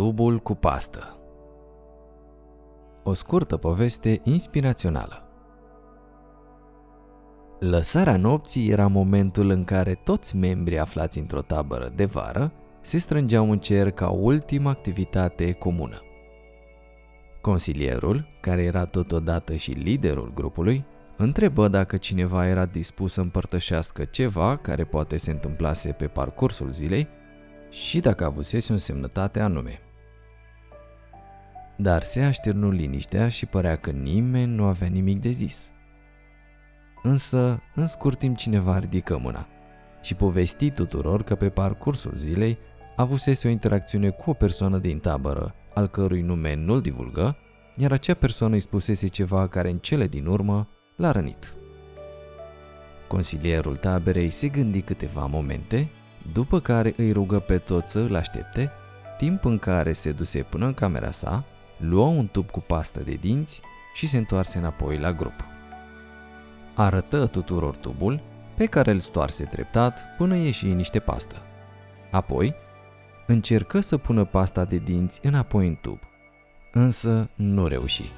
Tubul cu pastă O scurtă poveste inspirațională Lăsarea nopții era momentul în care toți membrii aflați într-o tabără de vară se strângeau în cer ca ultimă activitate comună. Consilierul, care era totodată și liderul grupului, întrebă dacă cineva era dispus să împărtășească ceva care poate se întâmplase pe parcursul zilei și dacă avusese o semnătate anume. Dar se așternu liniștea și părea că nimeni nu avea nimic de zis. Însă, în scurt timp cineva ridică mâna și povesti tuturor că pe parcursul zilei avusese o interacțiune cu o persoană din tabără, al cărui nume nu-l divulgă, iar acea persoană îi spusese ceva care în cele din urmă l-a rănit. Consilierul taberei se gândi câteva momente, după care îi rugă pe toți să îl aștepte, timp în care se duse până în camera sa, luă un tub cu pastă de dinți și se întoarse înapoi la grup. Arătă tuturor tubul, pe care îl stoarse treptat până ieși niște pastă. Apoi, încercă să pună pasta de dinți înapoi în tub, însă nu reuși.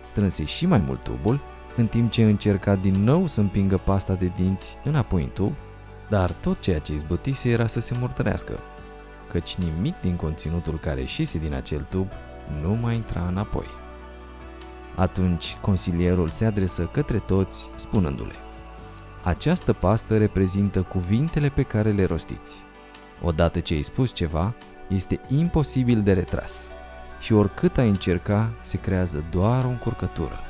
Strânse și mai mult tubul în timp ce încerca din nou să împingă pasta de dinți înapoi în tub, dar tot ceea ce izbutise era să se murtărească, căci nimic din conținutul care ieșise din acel tub nu mai intra înapoi. Atunci consilierul se adresă către toți, spunându-le Această pastă reprezintă cuvintele pe care le rostiți. Odată ce ai spus ceva, este imposibil de retras și oricât ai încerca, se creează doar o încurcătură.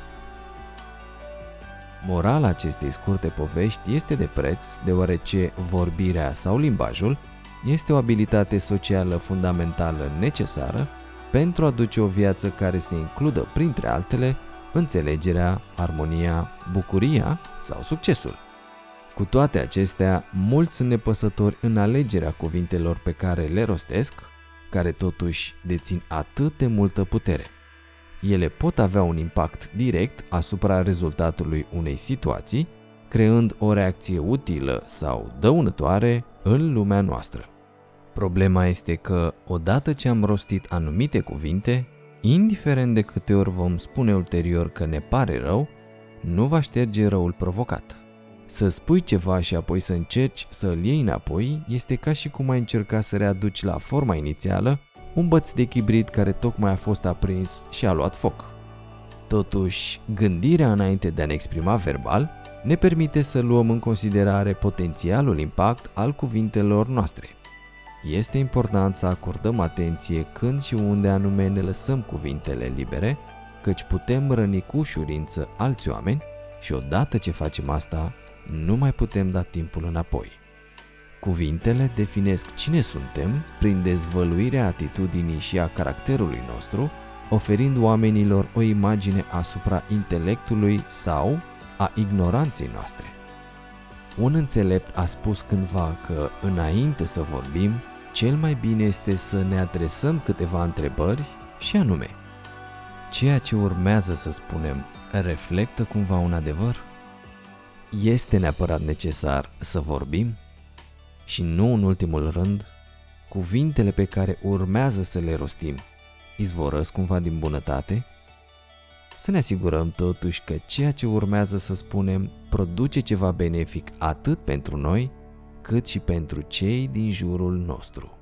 Morala acestei scurte povești este de preț, deoarece vorbirea sau limbajul este o abilitate socială fundamentală necesară pentru a duce o viață care să includă, printre altele, înțelegerea, armonia, bucuria sau succesul. Cu toate acestea, mulți sunt nepăsători în alegerea cuvintelor pe care le rostesc, care totuși dețin atât de multă putere ele pot avea un impact direct asupra rezultatului unei situații, creând o reacție utilă sau dăunătoare în lumea noastră. Problema este că, odată ce am rostit anumite cuvinte, indiferent de câte ori vom spune ulterior că ne pare rău, nu va șterge răul provocat. Să spui ceva și apoi să încerci să îl iei înapoi este ca și cum ai încerca să readuci la forma inițială un băț de chibrit care tocmai a fost aprins și a luat foc. Totuși, gândirea înainte de a ne exprima verbal ne permite să luăm în considerare potențialul impact al cuvintelor noastre. Este important să acordăm atenție când și unde anume ne lăsăm cuvintele libere, căci putem răni cu ușurință alți oameni și odată ce facem asta, nu mai putem da timpul înapoi. Cuvintele definesc cine suntem prin dezvăluirea atitudinii și a caracterului nostru, oferind oamenilor o imagine asupra intelectului sau a ignoranței noastre. Un înțelept a spus cândva că, înainte să vorbim, cel mai bine este să ne adresăm câteva întrebări și anume, ceea ce urmează să spunem reflectă cumva un adevăr? Este neapărat necesar să vorbim? și nu în ultimul rând, cuvintele pe care urmează să le rostim izvorăsc cumva din bunătate? Să ne asigurăm totuși că ceea ce urmează să spunem produce ceva benefic atât pentru noi, cât și pentru cei din jurul nostru.